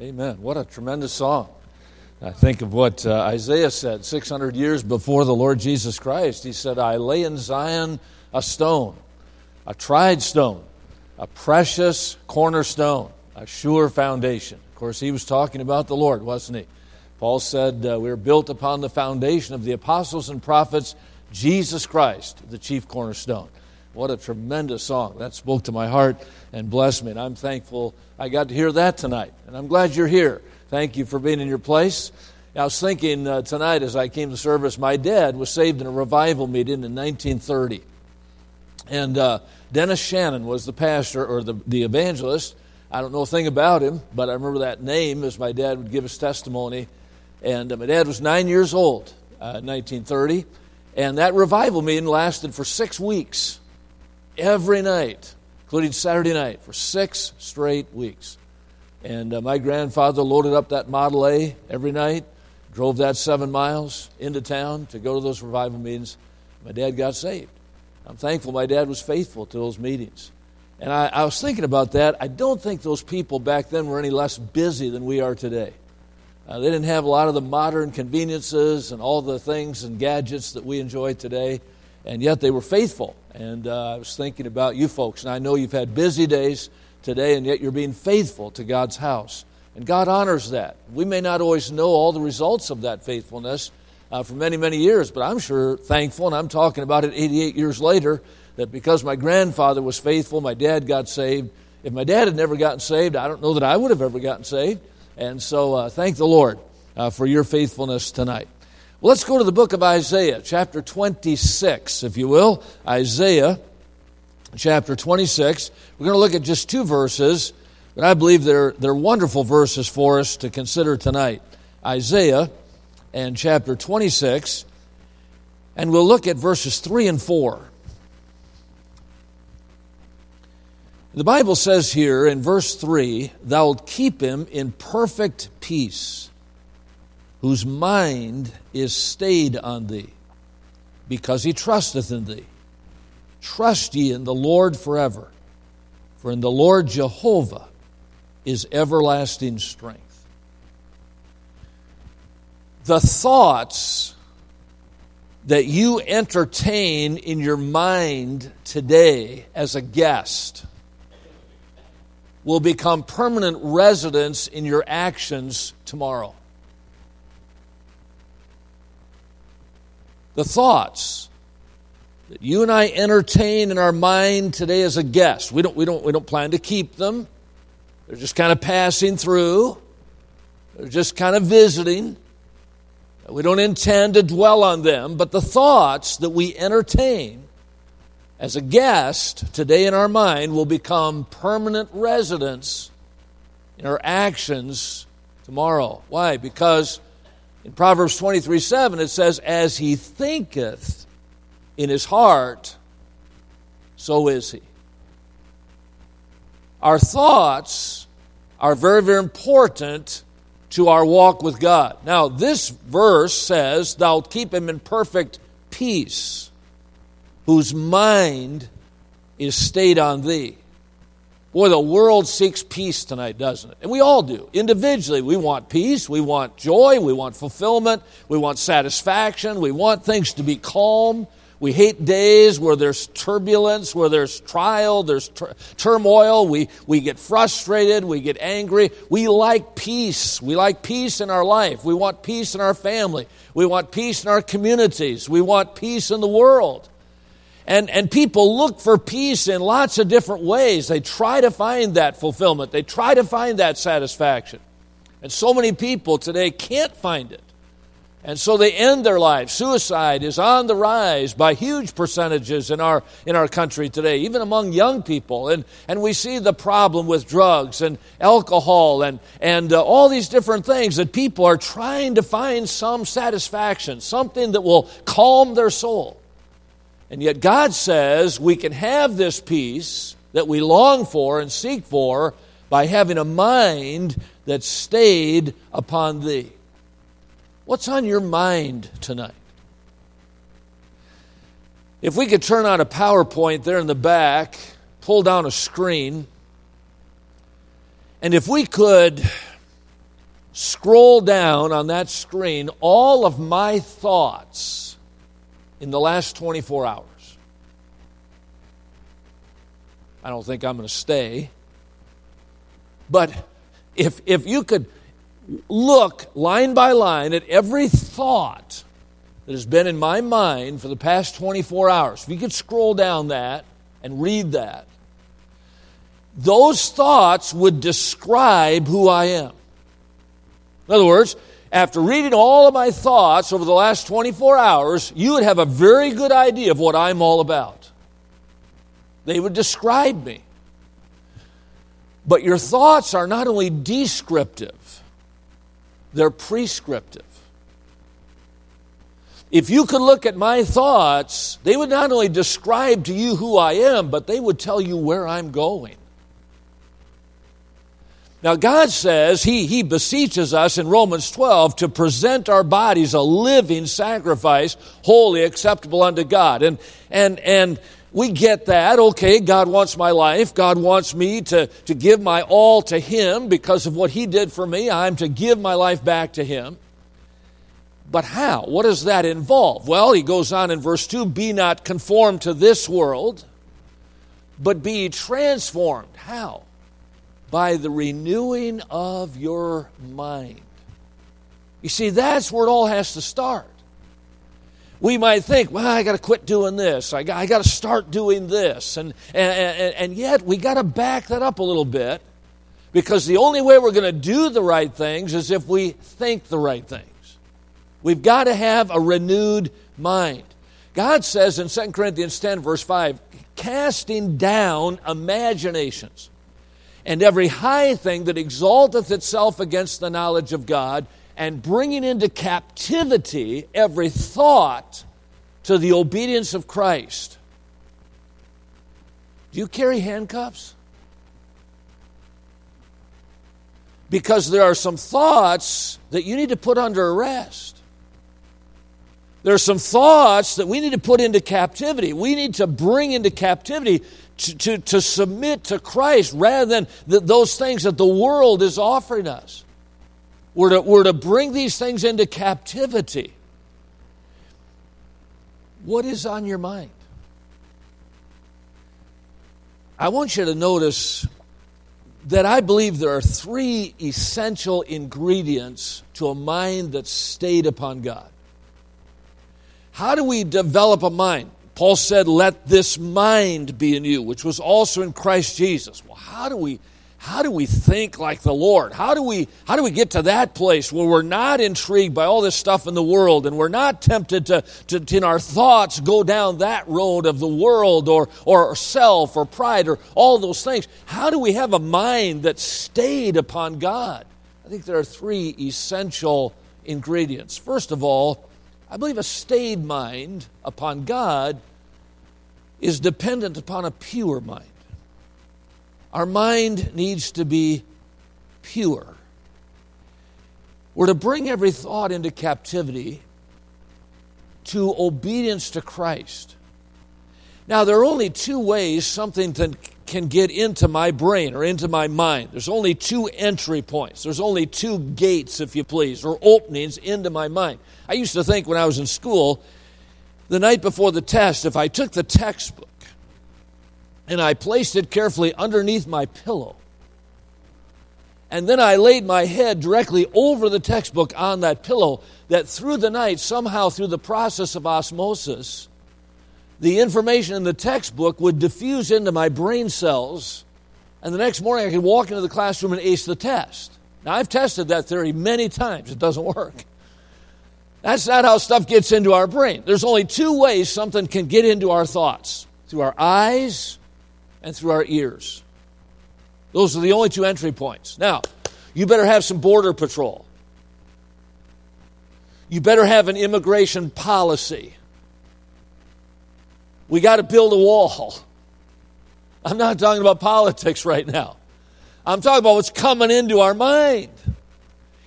Amen. What a tremendous song. I think of what uh, Isaiah said 600 years before the Lord Jesus Christ. He said, I lay in Zion a stone, a tried stone, a precious cornerstone, a sure foundation. Of course, he was talking about the Lord, wasn't he? Paul said, uh, We are built upon the foundation of the apostles and prophets, Jesus Christ, the chief cornerstone. What a tremendous song. That spoke to my heart and blessed me. And I'm thankful I got to hear that tonight. And I'm glad you're here. Thank you for being in your place. I was thinking uh, tonight as I came to service, my dad was saved in a revival meeting in 1930. And uh, Dennis Shannon was the pastor or the, the evangelist. I don't know a thing about him, but I remember that name as my dad would give his testimony. And uh, my dad was nine years old uh, in 1930. And that revival meeting lasted for six weeks every night, including Saturday night, for six straight weeks. And uh, my grandfather loaded up that Model A every night, drove that seven miles into town to go to those revival meetings. My dad got saved. I'm thankful my dad was faithful to those meetings. And I, I was thinking about that. I don't think those people back then were any less busy than we are today. Uh, they didn't have a lot of the modern conveniences and all the things and gadgets that we enjoy today, and yet they were faithful. And uh, I was thinking about you folks, and I know you've had busy days today, and yet you're being faithful to God's house. And God honors that. We may not always know all the results of that faithfulness uh, for many, many years, but I'm sure thankful, and I'm talking about it 88 years later, that because my grandfather was faithful, my dad got saved. If my dad had never gotten saved, I don't know that I would have ever gotten saved. And so uh, thank the Lord uh, for your faithfulness tonight. Well, let's go to the book of Isaiah, chapter 26, if you will. Isaiah, chapter 26. We're going to look at just two verses, but I believe they're, they're wonderful verses for us to consider tonight. Isaiah and chapter 26, and we'll look at verses 3 and 4. The Bible says here in verse 3 Thou wilt keep him in perfect peace whose mind is stayed on thee, because he trusteth in thee. Trust ye in the Lord forever, for in the Lord Jehovah is everlasting strength. The thoughts that you entertain in your mind today as a guest will become permanent residence in your actions tomorrow. The thoughts that you and I entertain in our mind today as a guest. We don't, we don't, we don't plan to keep them, they're just kind of passing through, they're just kind of visiting. We don't intend to dwell on them, but the thoughts that we entertain as a guest today in our mind will become permanent residents in our actions tomorrow. Why? Because in Proverbs 23 7, it says, As he thinketh in his heart, so is he. Our thoughts are very, very important to our walk with God. Now, this verse says, Thou keep him in perfect peace, whose mind is stayed on thee. Boy, the world seeks peace tonight, doesn't it? And we all do. Individually, we want peace, we want joy, we want fulfillment, we want satisfaction, we want things to be calm. We hate days where there's turbulence, where there's trial, there's tur- turmoil. We, we get frustrated, we get angry. We like peace. We like peace in our life. We want peace in our family. We want peace in our communities. We want peace in the world. And, and people look for peace in lots of different ways. They try to find that fulfillment, they try to find that satisfaction. And so many people today can't find it. And so they end their lives. Suicide is on the rise by huge percentages in our, in our country today, even among young people. And, and we see the problem with drugs and alcohol and, and uh, all these different things that people are trying to find some satisfaction, something that will calm their soul. And yet, God says we can have this peace that we long for and seek for by having a mind that stayed upon Thee. What's on your mind tonight? If we could turn on a PowerPoint there in the back, pull down a screen, and if we could scroll down on that screen all of my thoughts in the last 24 hours. I don't think I'm going to stay. But if, if you could look line by line at every thought that has been in my mind for the past 24 hours, if you could scroll down that and read that, those thoughts would describe who I am. In other words, after reading all of my thoughts over the last 24 hours, you would have a very good idea of what I'm all about. They would describe me. But your thoughts are not only descriptive, they're prescriptive. If you could look at my thoughts, they would not only describe to you who I am, but they would tell you where I'm going. Now, God says, he, he beseeches us in Romans 12 to present our bodies a living sacrifice, holy, acceptable unto God. And, and, and we get that. Okay, God wants my life. God wants me to, to give my all to Him because of what He did for me. I'm to give my life back to Him. But how? What does that involve? Well, he goes on in verse 2 Be not conformed to this world, but be transformed. How? By the renewing of your mind. You see, that's where it all has to start. We might think, well, I got to quit doing this. I got, I got to start doing this. And, and, and, and yet, we got to back that up a little bit because the only way we're going to do the right things is if we think the right things. We've got to have a renewed mind. God says in 2 Corinthians 10, verse 5, casting down imaginations and every high thing that exalteth itself against the knowledge of God, and bringing into captivity every thought to the obedience of Christ. Do you carry handcuffs? Because there are some thoughts that you need to put under arrest. There are some thoughts that we need to put into captivity. We need to bring into captivity to, to, to submit to Christ rather than the, those things that the world is offering us. We're to, we're to bring these things into captivity. What is on your mind? I want you to notice that I believe there are three essential ingredients to a mind that's stayed upon God. How do we develop a mind? Paul said, Let this mind be in you, which was also in Christ Jesus. Well, how do we how do we think like the Lord? How do we how do we get to that place where we're not intrigued by all this stuff in the world and we're not tempted to, to, to in our thoughts go down that road of the world or or self or pride or all those things? How do we have a mind that stayed upon God? I think there are three essential ingredients. First of all, I believe a stayed mind upon God is dependent upon a pure mind. Our mind needs to be pure. We're to bring every thought into captivity to obedience to Christ. Now, there are only two ways something can get into my brain or into my mind. There's only two entry points. There's only two gates, if you please, or openings into my mind. I used to think when I was in school, the night before the test, if I took the textbook and I placed it carefully underneath my pillow, and then I laid my head directly over the textbook on that pillow, that through the night, somehow through the process of osmosis, the information in the textbook would diffuse into my brain cells, and the next morning I could walk into the classroom and ace the test. Now, I've tested that theory many times, it doesn't work. That's not how stuff gets into our brain. There's only two ways something can get into our thoughts through our eyes and through our ears. Those are the only two entry points. Now, you better have some border patrol. You better have an immigration policy. We got to build a wall. I'm not talking about politics right now. I'm talking about what's coming into our mind.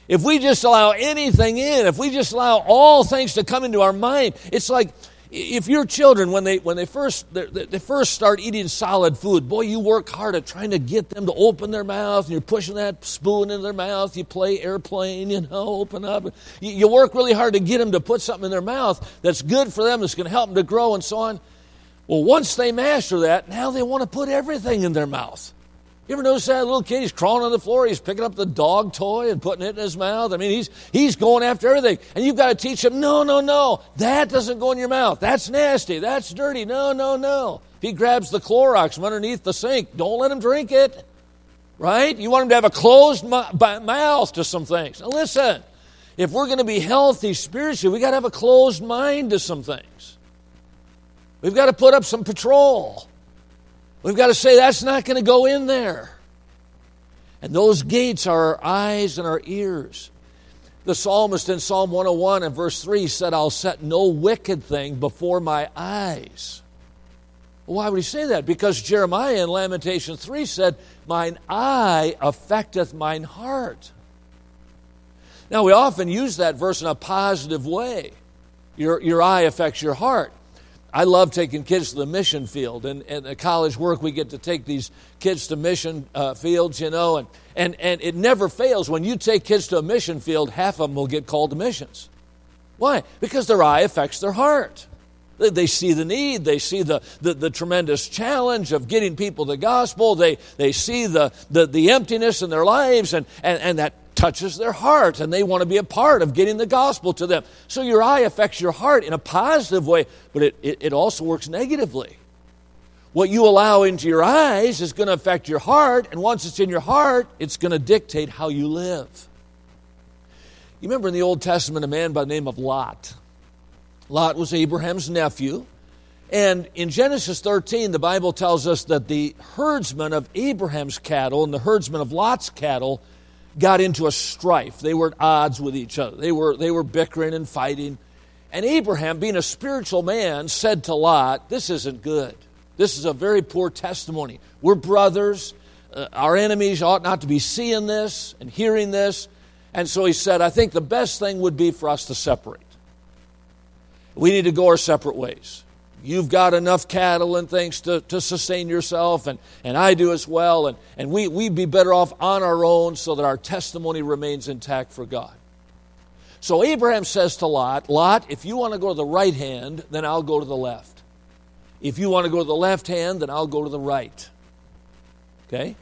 If we just allow anything in, if we just allow all things to come into our mind, it's like if your children when they when they first they first start eating solid food boy you work hard at trying to get them to open their mouth and you're pushing that spoon into their mouth you play airplane you know open up you, you work really hard to get them to put something in their mouth that's good for them that's going to help them to grow and so on well once they master that now they want to put everything in their mouth you ever notice that little kid? He's crawling on the floor. He's picking up the dog toy and putting it in his mouth. I mean, he's, he's going after everything. And you've got to teach him, no, no, no. That doesn't go in your mouth. That's nasty. That's dirty. No, no, no. If he grabs the Clorox from underneath the sink, don't let him drink it. Right? You want him to have a closed mouth to some things. Now, listen. If we're going to be healthy spiritually, we've got to have a closed mind to some things. We've got to put up some patrol. We've got to say that's not going to go in there. And those gates are our eyes and our ears. The psalmist in Psalm 101 and verse 3 said, I'll set no wicked thing before my eyes. why would he say that? Because Jeremiah in Lamentation 3 said, Mine eye affecteth mine heart. Now, we often use that verse in a positive way. Your, your eye affects your heart. I love taking kids to the mission field. And, and at college work, we get to take these kids to mission uh, fields, you know, and, and, and it never fails. When you take kids to a mission field, half of them will get called to missions. Why? Because their eye affects their heart. They, they see the need, they see the, the, the, tremendous challenge of getting people the gospel, they, they see the, the, the emptiness in their lives, and, and, and that touches their heart and they want to be a part of getting the gospel to them. So your eye affects your heart in a positive way, but it, it, it also works negatively. What you allow into your eyes is going to affect your heart, and once it's in your heart, it's going to dictate how you live. You remember in the Old Testament a man by the name of Lot. Lot was Abraham's nephew. And in Genesis 13, the Bible tells us that the herdsmen of Abraham's cattle and the herdsmen of Lot's cattle got into a strife. They were at odds with each other. They were, they were bickering and fighting. And Abraham, being a spiritual man, said to Lot, This isn't good. This is a very poor testimony. We're brothers. Uh, our enemies ought not to be seeing this and hearing this. And so he said, I think the best thing would be for us to separate. We need to go our separate ways you've got enough cattle and things to, to sustain yourself, and, and I do as well. And, and we, we'd be better off on our own so that our testimony remains intact for God. So Abraham says to Lot, Lot, if you want to go to the right hand, then I'll go to the left. If you want to go to the left hand, then I'll go to the right. Okay?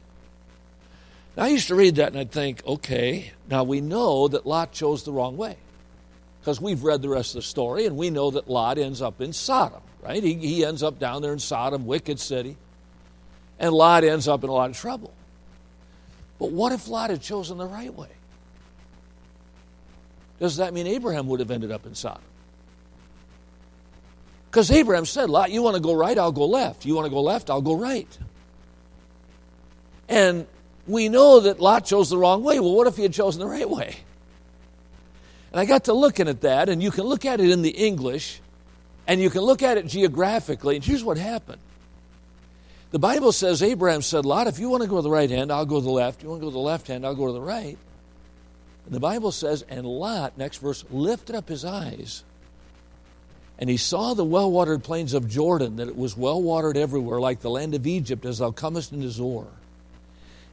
Now, I used to read that and I'd think, okay, now we know that Lot chose the wrong way. Because we've read the rest of the story and we know that Lot ends up in Sodom right? He, he ends up down there in Sodom, wicked city. And Lot ends up in a lot of trouble. But what if Lot had chosen the right way? Does that mean Abraham would have ended up in Sodom? Because Abraham said, Lot, you want to go right, I'll go left. You want to go left, I'll go right. And we know that Lot chose the wrong way. Well, what if he had chosen the right way? And I got to looking at that, and you can look at it in the English, and you can look at it geographically, and here's what happened. The Bible says Abraham said, Lot, if you want to go to the right hand, I'll go to the left. You want to go to the left hand, I'll go to the right. And the Bible says, and Lot, next verse, lifted up his eyes, and he saw the well watered plains of Jordan, that it was well watered everywhere, like the land of Egypt, as thou comest into Zoar.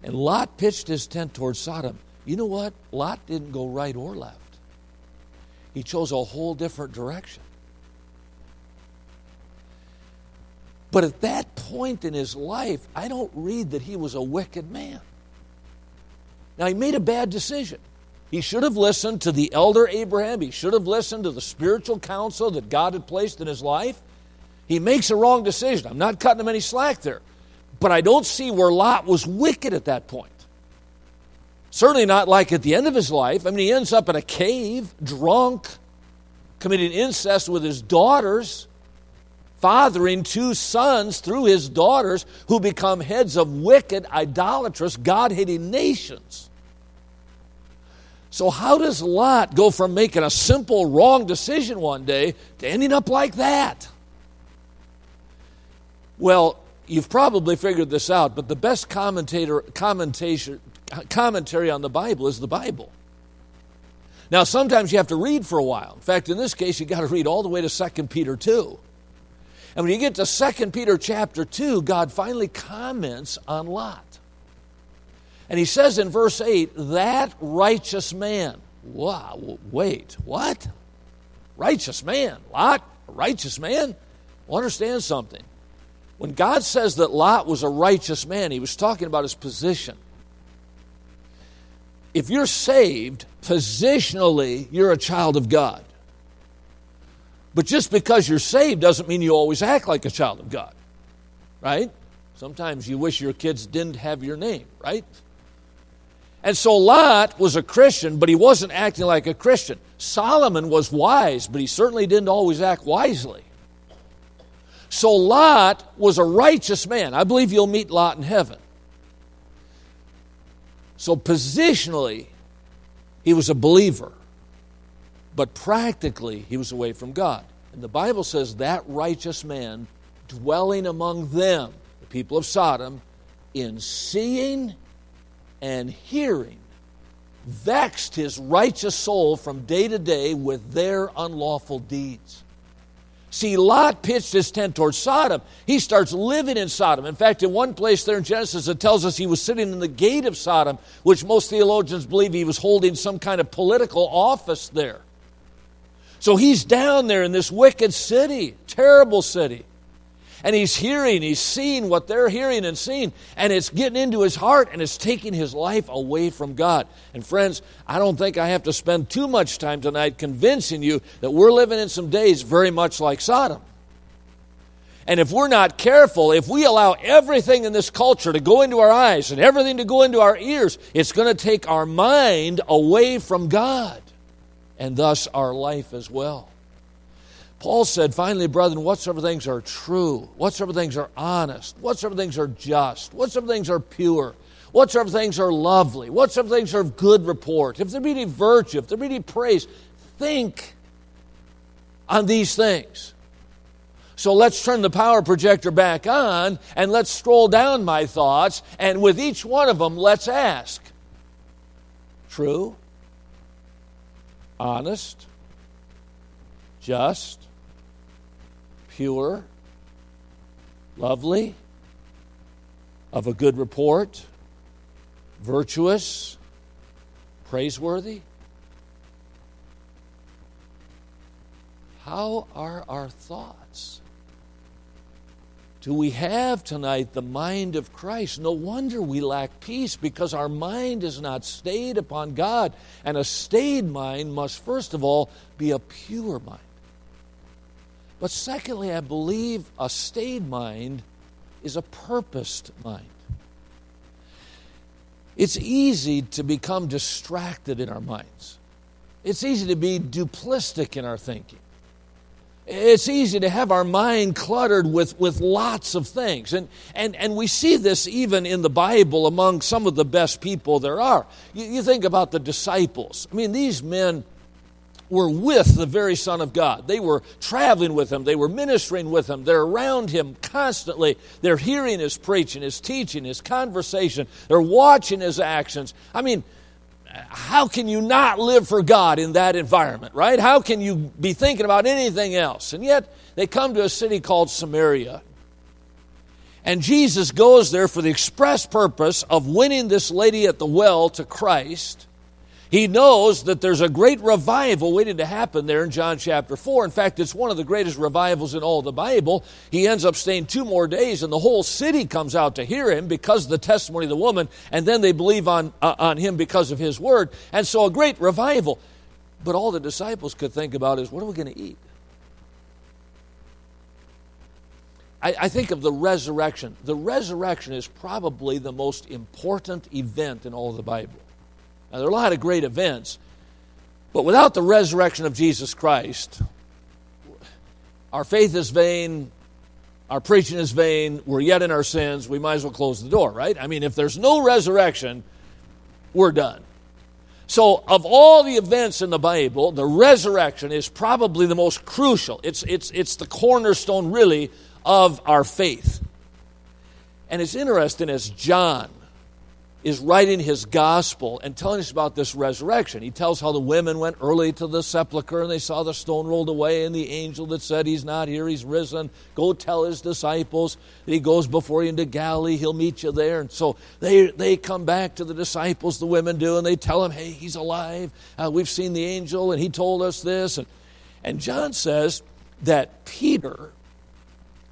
And Lot pitched his tent towards Sodom. You know what? Lot didn't go right or left, he chose a whole different direction. But at that point in his life, I don't read that he was a wicked man. Now, he made a bad decision. He should have listened to the elder Abraham. He should have listened to the spiritual counsel that God had placed in his life. He makes a wrong decision. I'm not cutting him any slack there. But I don't see where Lot was wicked at that point. Certainly not like at the end of his life. I mean, he ends up in a cave, drunk, committing incest with his daughters fathering two sons through his daughters who become heads of wicked, idolatrous, God hating nations. So, how does Lot go from making a simple wrong decision one day to ending up like that? Well, you've probably figured this out, but the best commentator, commentary on the Bible is the Bible. Now, sometimes you have to read for a while. In fact, in this case, you've got to read all the way to 2 Peter 2 And when you get to 2 Peter chapter 2, God finally comments on Lot. And he says in verse 8, that righteous man. Wow, wait, what? Righteous man. Lot, righteous man? Well, understand something. When God says that Lot was a righteous man, he was talking about his position. If you're saved, positionally, you're a child of God. But just because you're saved doesn't mean you always act like a child of God, right? Sometimes you wish your kids didn't have your name, right? And so Lot was a Christian, but he wasn't acting like a Christian. Solomon was wise, but he certainly didn't always act wisely. So Lot was a righteous man. I believe you'll meet Lot in heaven. So positionally, he was a believer but practically he was away from God. And the Bible says that righteous man dwelling among them, the people of Sodom, in seeing and hearing, vexed his righteous soul from day to day with their unlawful deeds. See, Lot pitched his tent towards Sodom. He starts living in Sodom. In fact, in one place there in Genesis, it tells us he was sitting in the gate of Sodom, which most theologians believe he was holding some kind of political office there. So he's down there in this wicked city, terrible city. And he's hearing, he's seeing what they're hearing and seeing, and it's getting into his heart and it's taking his life away from God. And friends, I don't think I have to spend too much time tonight convincing you that we're living in some days very much like Sodom. And if we're not careful, if we allow everything in this culture to go into our eyes and everything to go into our ears, it's going to take our mind away from God and thus our life as well. Paul said, finally, brethren, whatsoever things are true, whatsoever things are honest, whatsoever things are just, whatsoever things are pure, whatsoever things are lovely, whatsoever things are of good report, if there be any virtue, if there be any praise, think on these things. So let's turn the power projector back on and let's scroll down my thoughts, and with each one of them, let's ask true, honest, just, pure, lovely, of a good report, virtuous, praiseworthy? How are our thoughts? Do we have tonight the mind of Christ? No wonder we lack peace because our mind is not stayed upon God. And a stayed mind must, first of all, be a pure mind. But secondly, I believe a stayed mind is a purposed mind. It's easy to become distracted in our minds, it's easy to be duplistic in our thinking. It's easy to have our mind cluttered with, with lots of things. And, and, and we see this even in the Bible among some of the best people there are. You, you think about the disciples. I mean, these men were with the very Son of God. They were traveling with him, they were ministering with him, they're around him constantly. They're hearing his preaching, his teaching, his conversation, they're watching his actions. I mean, how can you not live for God in that environment, right? How can you be thinking about anything else? And yet, they come to a city called Samaria. And Jesus goes there for the express purpose of winning this lady at the well to Christ. He knows that there's a great revival waiting to happen there in John chapter 4. In fact, it's one of the greatest revivals in all the Bible. He ends up staying two more days, and the whole city comes out to hear him because of the testimony of the woman, and then they believe on, uh, on him because of his word. And so a great revival. But all the disciples could think about is what are we going to eat? I, I think of the resurrection. The resurrection is probably the most important event in all the Bible. Now, there are a lot of great events, but without the resurrection of Jesus Christ, our faith is vain, our preaching is vain, we're yet in our sins, we might as well close the door, right? I mean, if there's no resurrection, we're done. So, of all the events in the Bible, the resurrection is probably the most crucial. It's, it's, it's the cornerstone, really, of our faith. And it's interesting as John is writing his gospel and telling us about this resurrection. He tells how the women went early to the sepulchre and they saw the stone rolled away, and the angel that said, He's not here, He's risen. Go tell His disciples that He goes before you into Galilee, He'll meet you there. And so they, they come back to the disciples, the women do, and they tell him, Hey, He's alive. Uh, we've seen the angel, and He told us this. And, and John says that Peter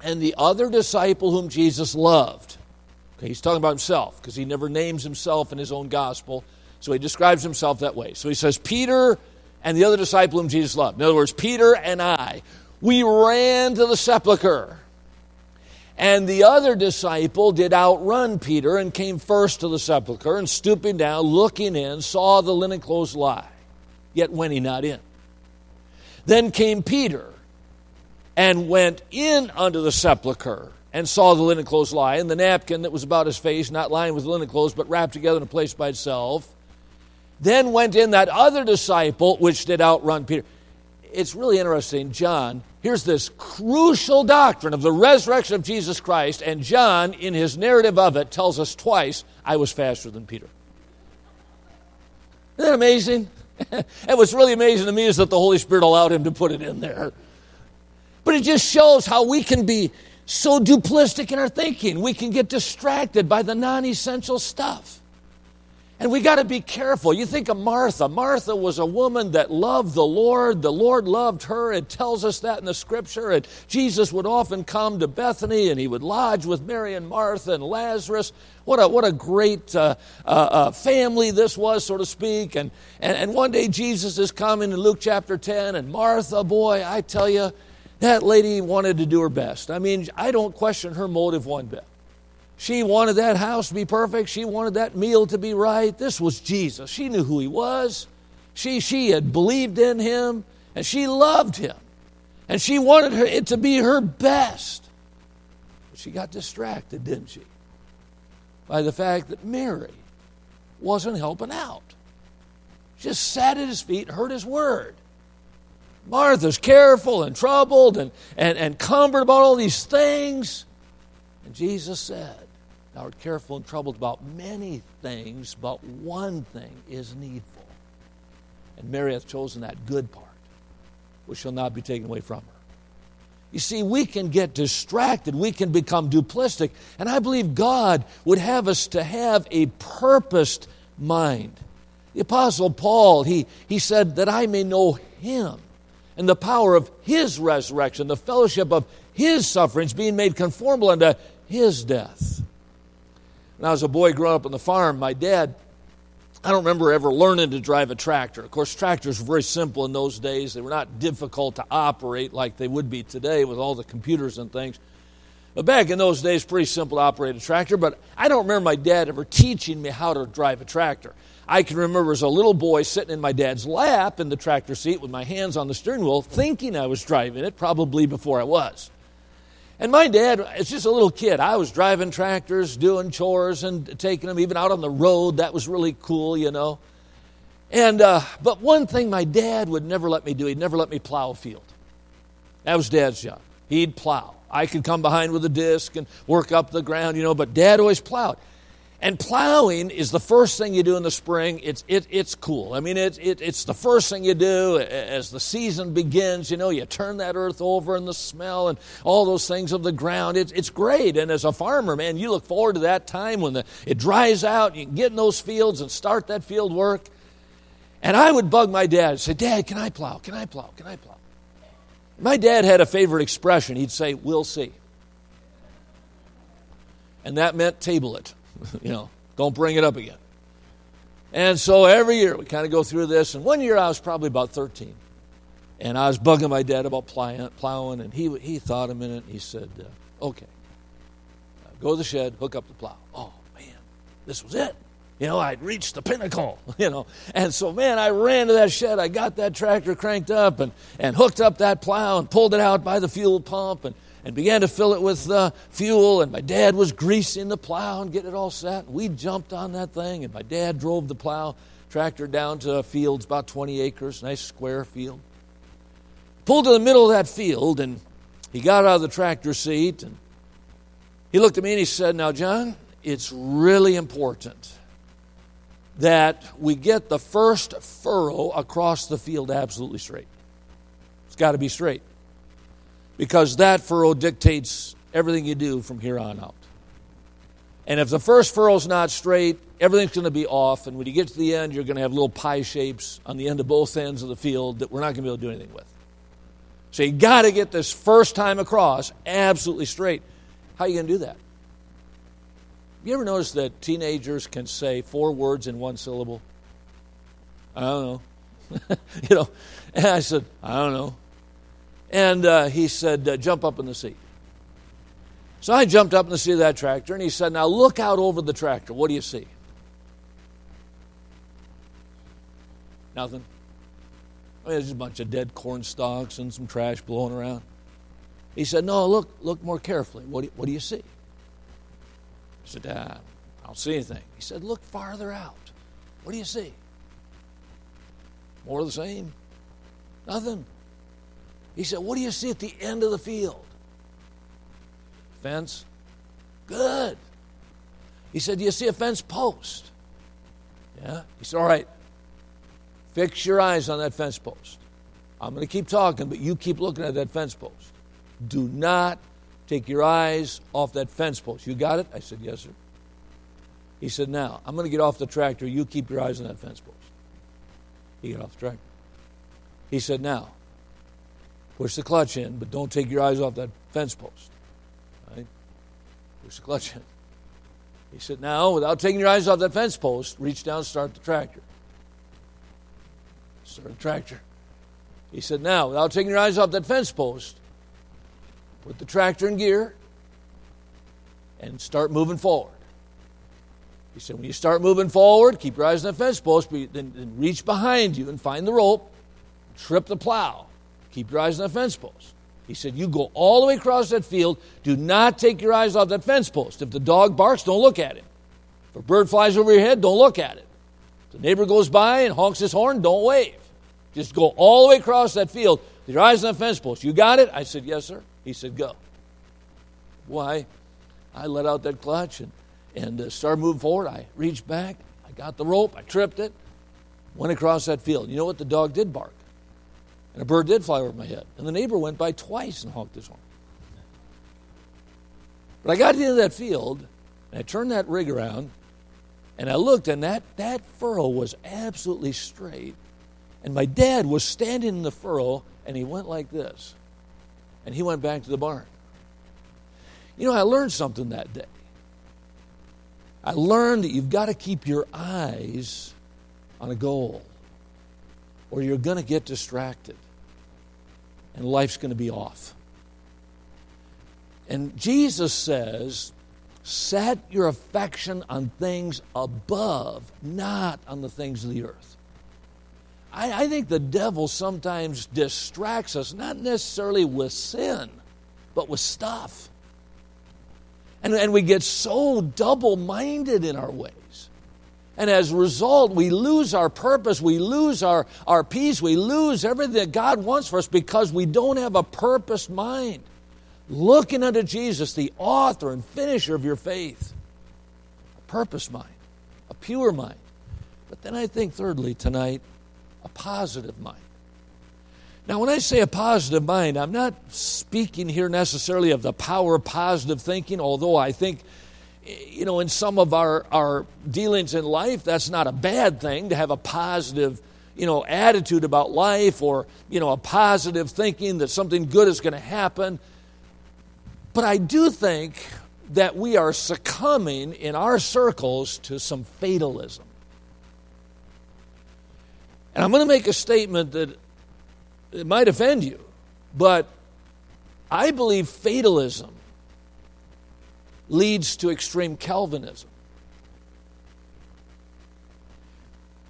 and the other disciple whom Jesus loved, Okay, he's talking about himself because he never names himself in his own gospel. So he describes himself that way. So he says, Peter and the other disciple whom Jesus loved. In other words, Peter and I, we ran to the sepulchre. And the other disciple did outrun Peter and came first to the sepulchre and stooping down, looking in, saw the linen clothes lie, yet went he not in. Then came Peter and went in unto the sepulchre and saw the linen clothes lie, and the napkin that was about his face, not lying with the linen clothes, but wrapped together in a place by itself. Then went in that other disciple, which did outrun Peter. It's really interesting. John, here's this crucial doctrine of the resurrection of Jesus Christ, and John, in his narrative of it, tells us twice, I was faster than Peter. Isn't that amazing? and what's really amazing to me is that the Holy Spirit allowed him to put it in there. But it just shows how we can be so duplistic in our thinking. We can get distracted by the non essential stuff. And we got to be careful. You think of Martha. Martha was a woman that loved the Lord. The Lord loved her. It tells us that in the scripture. And Jesus would often come to Bethany and he would lodge with Mary and Martha and Lazarus. What a, what a great uh, uh, uh, family this was, so to speak. And, and, and one day Jesus is coming in Luke chapter 10, and Martha, boy, I tell you, that lady wanted to do her best. I mean, I don't question her motive one bit. She wanted that house to be perfect. She wanted that meal to be right. This was Jesus. She knew who he was. She, she had believed in him and she loved him. And she wanted her, it to be her best. But she got distracted, didn't she? By the fact that Mary wasn't helping out. Just sat at his feet, heard his word. Martha's careful and troubled and, and, and cumbered about all these things. And Jesus said, Thou art careful and troubled about many things, but one thing is needful. And Mary hath chosen that good part, which shall not be taken away from her. You see, we can get distracted. We can become duplistic. And I believe God would have us to have a purposed mind. The Apostle Paul, he, he said, That I may know him and the power of his resurrection, the fellowship of his sufferings, being made conformable unto his death. When I was a boy growing up on the farm, my dad, I don't remember ever learning to drive a tractor. Of course, tractors were very simple in those days. They were not difficult to operate like they would be today with all the computers and things. But back in those days, pretty simple to operate a tractor. But I don't remember my dad ever teaching me how to drive a tractor. I can remember as a little boy sitting in my dad's lap in the tractor seat with my hands on the steering wheel, thinking I was driving it, probably before I was. And my dad, it's just a little kid. I was driving tractors, doing chores, and taking them even out on the road. That was really cool, you know. And uh, but one thing my dad would never let me do, he'd never let me plow a field. That was dad's job. He'd plow. I could come behind with a disc and work up the ground, you know, but dad always plowed. And plowing is the first thing you do in the spring. It's, it, it's cool. I mean, it, it, it's the first thing you do as the season begins. You know, you turn that earth over and the smell and all those things of the ground. It's, it's great. And as a farmer, man, you look forward to that time when the, it dries out. And you can get in those fields and start that field work. And I would bug my dad and say, Dad, can I plow? Can I plow? Can I plow? My dad had a favorite expression. He'd say, We'll see. And that meant table it. you know, don't bring it up again. And so every year we kind of go through this. And one year I was probably about 13. And I was bugging my dad about plowing, and he, he thought a minute he said, uh, Okay, go to the shed, hook up the plow. Oh, man, this was it. You know, I'd reached the pinnacle, you know. And so, man, I ran to that shed. I got that tractor cranked up and, and hooked up that plow and pulled it out by the fuel pump. And and began to fill it with uh, fuel. And my dad was greasing the plow and getting it all set. We jumped on that thing, and my dad drove the plow tractor down to a fields about 20 acres, nice square field. Pulled to the middle of that field, and he got out of the tractor seat, and he looked at me and he said, Now, John, it's really important that we get the first furrow across the field absolutely straight. It's got to be straight because that furrow dictates everything you do from here on out. And if the first furrow's not straight, everything's going to be off. And when you get to the end, you're going to have little pie shapes on the end of both ends of the field that we're not going to be able to do anything with. So you got to get this first time across absolutely straight. How are you going to do that? You ever notice that teenagers can say four words in one syllable? I don't know. you know, and I said, I don't know. And uh, he said, uh, jump up in the seat. So I jumped up in the seat of that tractor, and he said, Now look out over the tractor. What do you see? Nothing. I mean, there's a bunch of dead corn stalks and some trash blowing around. He said, No, look, look more carefully. What do you, what do you see? I said, ah, I don't see anything. He said, Look farther out. What do you see? More of the same. Nothing. He said, What do you see at the end of the field? Fence? Good. He said, Do you see a fence post? Yeah. He said, All right, fix your eyes on that fence post. I'm going to keep talking, but you keep looking at that fence post. Do not take your eyes off that fence post. You got it? I said, Yes, sir. He said, Now, I'm going to get off the tractor. You keep your eyes on that fence post. He got off the tractor. He said, Now, push the clutch in, but don't take your eyes off that fence post. Right? Push the clutch in. He said, Now, without taking your eyes off that fence post, reach down, start the tractor. Start the tractor. He said, Now, without taking your eyes off that fence post, put the tractor in gear and start moving forward. He said, When you start moving forward, keep your eyes on the fence post, but then, then reach behind you and find the rope, trip the plow. Keep your eyes on the fence post. He said, You go all the way across that field. Do not take your eyes off that fence post. If the dog barks, don't look at him. If a bird flies over your head, don't look at it. If the neighbor goes by and honks his horn, don't wave. Just go all the way across that field with your eyes on the fence post. You got it? I said, Yes, sir. He said, Go. Why? I let out that clutch and, and uh, started moving forward. I reached back. I got the rope. I tripped it. Went across that field. You know what? The dog did bark. And a bird did fly over my head. And the neighbor went by twice and honked his horn. But I got into that field, and I turned that rig around, and I looked, and that, that furrow was absolutely straight. And my dad was standing in the furrow, and he went like this. And he went back to the barn. You know, I learned something that day. I learned that you've got to keep your eyes on a goal or you're going to get distracted and life's going to be off. And Jesus says, set your affection on things above, not on the things of the earth. I, I, think the devil sometimes distracts us, not necessarily with sin, but with stuff. And, and we get so double minded in our ways. And as a result, we lose our purpose, we lose our, our peace, we lose everything that God wants for us because we don't have a purpose mind. Looking unto Jesus, the author and finisher of your faith. A purpose mind, a pure mind. But then I think, thirdly, tonight, a positive mind. Now, when I say a positive mind, I'm not speaking here necessarily of the power of positive thinking, although I think you know, in some of our, our dealings in life, that's not a bad thing to have a positive, you know, attitude about life or, you know, a positive thinking that something good is going to happen. But I do think that we are succumbing in our circles to some fatalism. And I'm going to make a statement that it might offend you, but I believe fatalism leads to extreme Calvinism.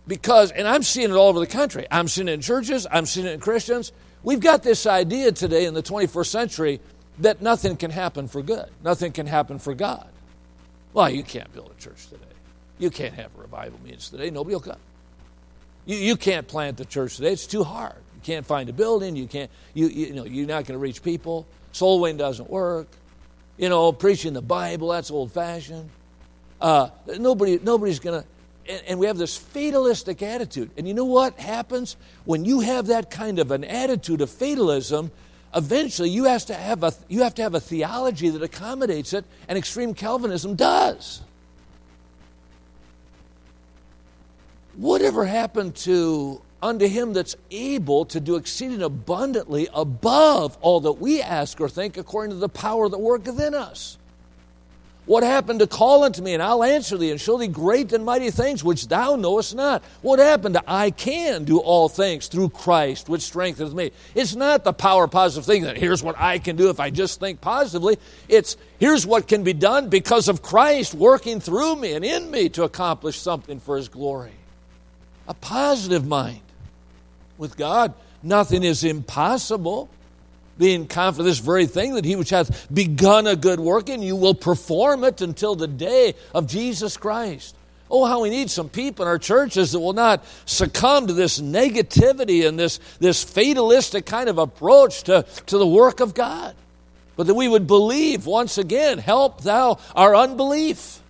Because, and I'm seeing it all over the country. I'm seeing it in churches, I'm seeing it in Christians. We've got this idea today in the 21st century that nothing can happen for good, nothing can happen for God. Well, you can't build a church today. You can't have a revival meetings today. Nobody will come. You, you can't plant the church today. It's too hard. You can't find a building. You can't, you, you know, you're not going to reach people. Soul winning doesn't work. You know, preaching the Bible, that's old fashioned. Uh, nobody, nobody's going to. and, and we have this fatalistic attitude. And you know what happens? When you have that kind of an attitude of fatalism, eventually you have to have a, you have, to have a theology that accommodates it, and extreme Calvinism does. Whatever happened to unto him that's able to do exceeding abundantly above all that we ask or think according to the power that worketh in us. What happened to call unto me, and I'll answer thee, and show thee great and mighty things which thou knowest not? What happened to I can do all things through Christ, which strengtheneth me? It's not the power positive thing that here's what I can do if I just think positively. It's here's what can be done because of Christ working through me and in me to accomplish something for his glory. A positive mind with God. Nothing is impossible. Being confident this very thing that he which hath begun a good work in you will perform it until the day of Jesus Christ. Oh, how we need some people in our churches that will not succumb to this negativity and this, this fatalistic kind of approach to, to the work of God. But that we would believe once again, help thou our unbelief.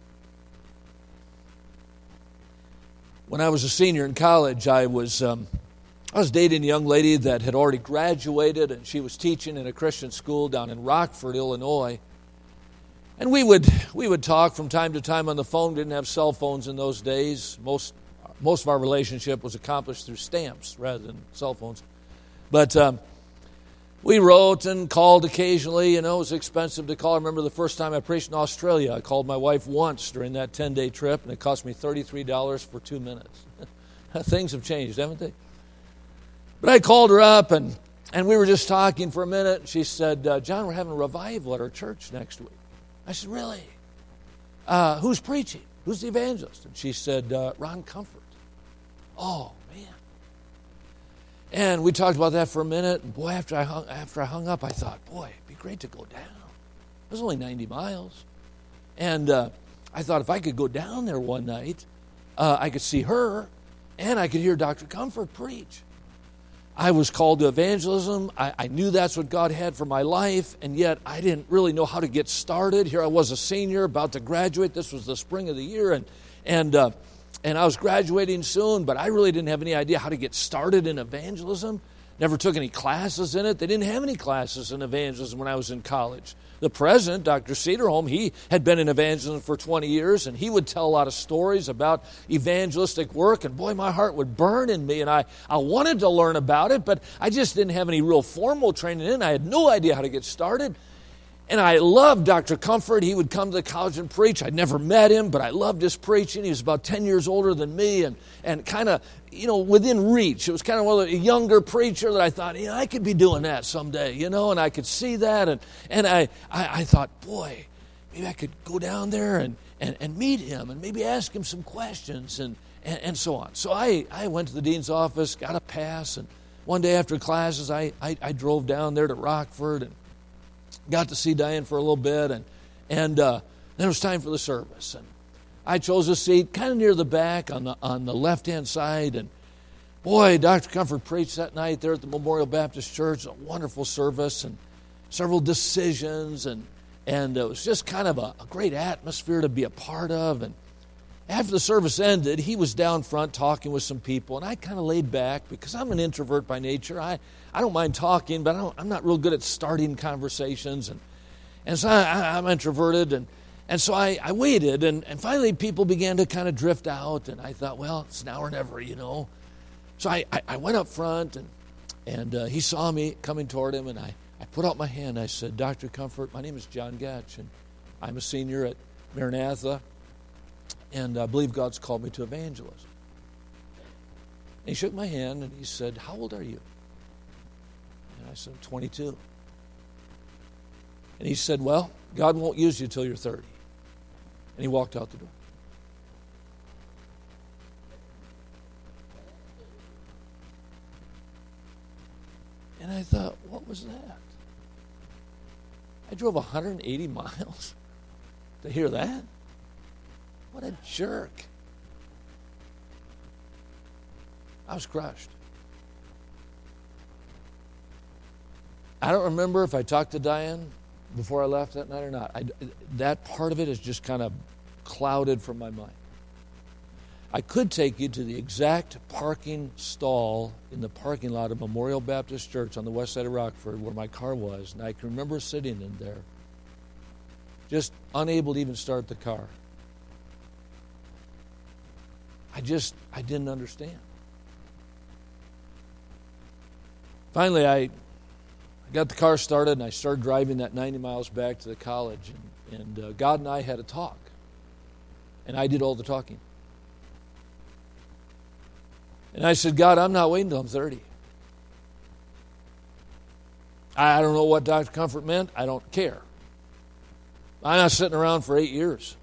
When I was a senior in college, I was um, I was dating a young lady that had already graduated, and she was teaching in a Christian school down in Rockford, Illinois. And we would, we would talk from time to time on the phone. Didn't have cell phones in those days. Most, most of our relationship was accomplished through stamps rather than cell phones. But um, we wrote and called occasionally. You know, it was expensive to call. I remember the first time I preached in Australia. I called my wife once during that 10 day trip, and it cost me $33 for two minutes. Things have changed, haven't they? But I called her up and, and we were just talking for a minute. She said, uh, John, we're having a revival at our church next week. I said, Really? Uh, who's preaching? Who's the evangelist? And she said, uh, Ron Comfort. Oh, man. And we talked about that for a minute. And boy, after I hung, after I hung up, I thought, boy, it'd be great to go down. It was only 90 miles. And uh, I thought if I could go down there one night, uh, I could see her and I could hear Dr. Comfort preach. I was called to evangelism. I, I, knew that's what God had for my life, and yet I didn't really know how to get started. Here I was a senior, about to graduate. This was the spring of the year, and and uh, and I was graduating soon, but I really didn't have any idea how to get started in evangelism. Never took any classes in it. They didn't have any classes in evangelism when I was in college. The president, Dr. Cedarholm, he had been in evangelism for 20 years, and he would tell a lot of stories about evangelistic work. And boy, my heart would burn in me, and I, I wanted to learn about it, but I just didn't have any real formal training in. I had no idea how to get started. And I loved Dr. Comfort. He would come to the college and preach. I'd never met him, but I loved his preaching. He was about 10 years older than me and, and kind of, you know, within reach. It was kind of of a younger preacher that I thought, I could be doing that someday, you know, and I could see that. And, and I, I, I thought, boy, maybe I could go down there and, and, and meet him and maybe ask him some questions and, and, and so on. So I, I went to the dean's office, got a pass, and one day after classes, I, I, I drove down there to Rockford and got to see Diane for a little bit, and and uh, then it was time for the service, and I chose a seat kind of near the back on the on the left hand side, and boy, Dr. Comfort preached that night there at the Memorial Baptist Church, a wonderful service, and several decisions, and and it was just kind of a, a great atmosphere to be a part of, and after the service ended, he was down front talking with some people, and I kind of laid back because I'm an introvert by nature. I, I don't mind talking, but I am not real good at starting conversations. And, and so I, am introverted, and, and so I, I waited, and, and finally people began to kind of drift out, and I thought, well, it's now or never, you know. So I, I, I went up front, and, and uh, he saw me coming toward him, and I, I put out my hand. I said, Dr. Comfort, my name is John Goetsch, and I'm a senior at Maranatha and I believe God's called me to evangelism. And he shook my hand and he said, How old are you? And I said, 22. And he said, Well, God won't use you until you're 30. And he walked out the door. And I thought, what was that? I drove 180 miles to hear that. What a jerk. I was crushed. I don't remember if I talked to Diane before I left that night or not. I, that part of it is just kind of clouded from my mind. I could take you to the exact parking stall in the parking lot of Memorial Baptist Church on the west side of Rockford where my car was, and I can remember sitting in there, just unable to even start the car. I just, I didn't understand. Finally, I, I got the car started and I started driving that 90 miles back to the college. And, and uh, God and I had a talk. And I did all the talking. And I said, God, I'm not waiting until I'm 30. I don't know what Dr. Comfort meant. I don't care. I'm not sitting around for eight years.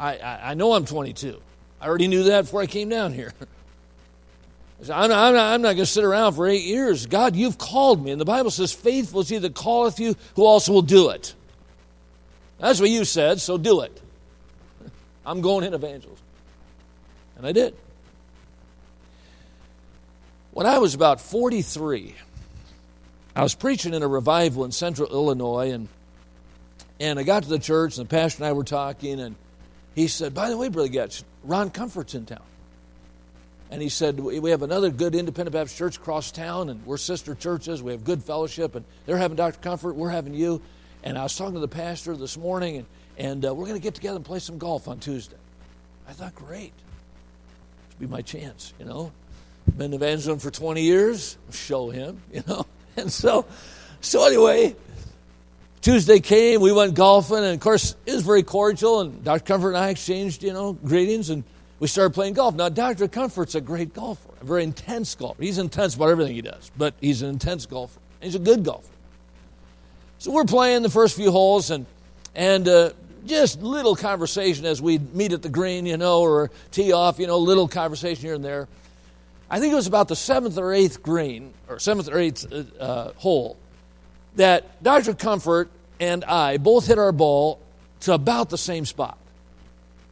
I, I, I know I'm 22. I already knew that before I came down here. I'm not, not, I'm not going to sit around for eight years. God, you've called me. And the Bible says, faithful is he that calleth you, who also will do it. That's what you said, so do it. I'm going in evangelism. And I did. When I was about 43, I was preaching in a revival in central Illinois, and, and I got to the church, and the pastor and I were talking, and he said, By the way, Brother Goetsch, Ron Comfort's in town. And he said, We have another good independent Baptist church across town, and we're sister churches. We have good fellowship, and they're having Dr. Comfort, we're having you. And I was talking to the pastor this morning, and, and uh, we're going to get together and play some golf on Tuesday. I thought, great. This be my chance, you know. Been evangelism for 20 years. Show him, you know. And so, so anyway, Tuesday came, we went golfing, and of course, it was very cordial, and Dr. Comfort and I exchanged, you know, greetings, and we started playing golf. Now, Dr. Comfort's a great golfer, a very intense golfer. He's intense about everything he does, but he's an intense golfer. He's a good golfer. So we're playing the first few holes, and and uh, just little conversation as we meet at the green, you know, or tee off, you know, little conversation here and there. I think it was about the seventh or eighth green, or seventh or eighth uh, hole, that Dr. Comfort and I both hit our ball to about the same spot.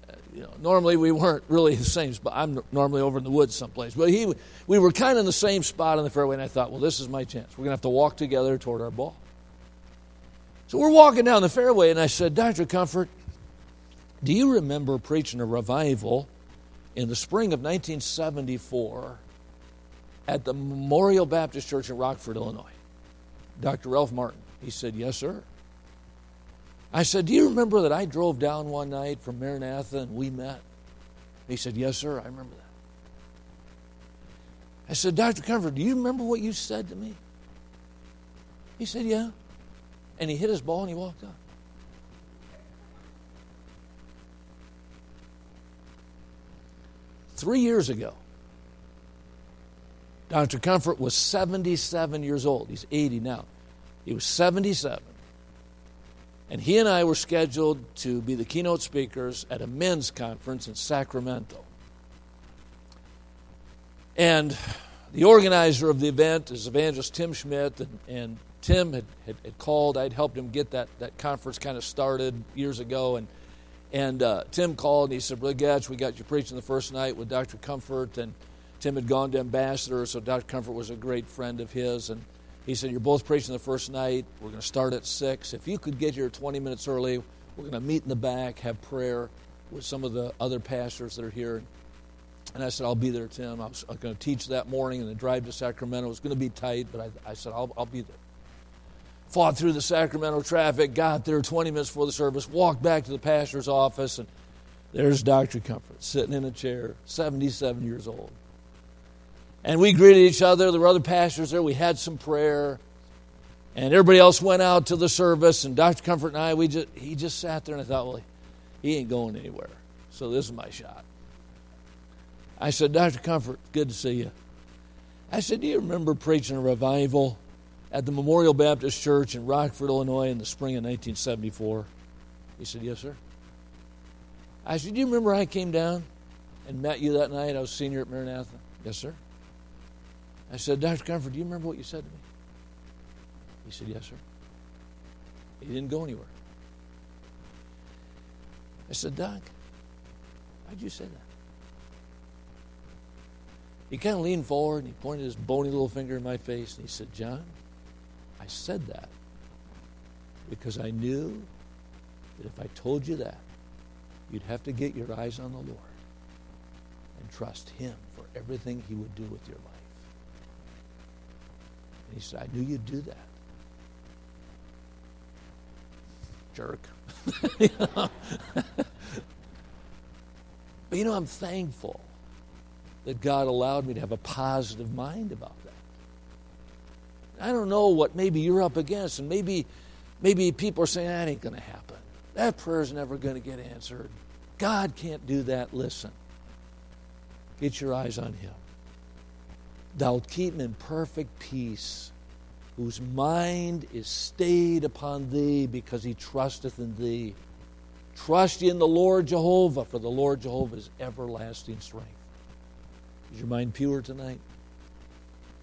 Uh, you know, normally we weren't really the same spot. I'm normally over in the woods someplace, but he, we were kind of in the same spot on the fairway, and I thought, well, this is my chance. We're going to have to walk together toward our ball. So we're walking down the fairway, and I said, Dr. Comfort, do you remember preaching a revival in the spring of 1974 at the Memorial Baptist Church in Rockford, Illinois? Dr. Ralph Martin. He said, Yes, sir. I said, Do you remember that I drove down one night from Maranatha and we met? He said, Yes, sir, I remember that. I said, Dr. Comfort, do you remember what you said to me? He said, Yeah and he hit his ball and he walked up. Three years ago, Dr. Comfort was 77 years old. He's 80 now. He was 77. And he and I were scheduled to be the keynote speakers at a men's conference in Sacramento. And the organizer of the event is evangelist Tim Schmidt, and, and Tim had, had, had, called. I'd helped him get that, that conference kind of started years ago. And, and uh, Tim called and he said, Brother Goetsch, we got you preaching the first night with Dr. Comfort. And Tim had gone to Ambassador, so Dr. Comfort was a great friend of his. And he said, You're both preaching the first night. We're going to start at 6. If you could get here 20 minutes early, we're going to meet in the back, have prayer with some of the other pastors that are here. And I said, I'll be there, Tim. I was, going to teach that morning and then drive to Sacramento. It was going to be tight, but I, I said, I'll, I'll be there fought through the Sacramento traffic, got there 20 minutes before the service, walked back to the pastor's office, and there's Dr. Comfort sitting in a chair, 77 years old. And we greeted each other. There were other pastors there. We had some prayer. And everybody else went out to the service, and Dr. Comfort and I, we just, he just sat there, and I thought, well, he ain't going anywhere. So this is my shot. I said, Dr. Comfort, good to see you. I said, Do you remember preaching a revival at the Memorial Baptist Church in Rockford, Illinois in the spring of 1974? He said, Yes, sir. I said, Do you remember I came down and met you that night? I was senior at Maranatha. Yes, sir. I said, Dr. Comfort, do you remember what you said to me? He said, Yes, sir. He didn't go anywhere. I said, Doc, why'd you say that? He kind of leaned forward and he pointed his bony little finger in my face and he said, John, I said that because I knew that if I told you that, You'd have to get your eyes on the Lord and trust Him for everything He would do with your life. And He said, I knew you'd do that. Jerk. but you know, I'm thankful that God allowed me to have a positive mind about that. I don't know what maybe you're up against, and maybe maybe people are saying that ain't going to happen. That prayer's never going to get answered. God can't do that. Listen, get your eyes on Him. Thou'lt keep him in perfect peace, whose mind is stayed upon thee because he trusteth in thee. Trust in the Lord Jehovah, for the Lord Jehovah is everlasting strength. Is your mind pure tonight?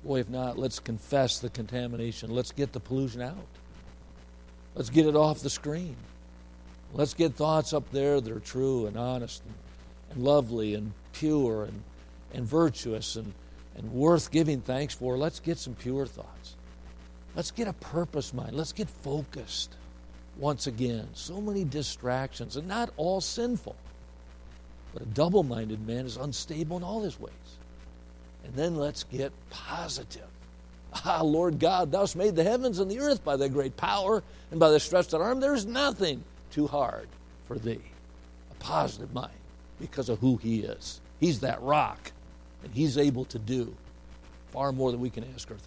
Boy, if not, let's confess the contamination. Let's get the pollution out. Let's get it off the screen. Let's get thoughts up there that are true and honest and, and lovely and pure and, and virtuous and, and worth giving thanks for. Let's get some pure thoughts. Let's get a purpose mind. Let's get focused once again. So many distractions, and not all sinful. But a double minded man is unstable in all his ways. And then let's get positive. Ah, Lord God, thou hast made the heavens and the earth by thy great power and by thy stretched-out arm. There is nothing too hard for thee. A positive mind because of who he is. He's that rock, and he's able to do far more than we can ask or think.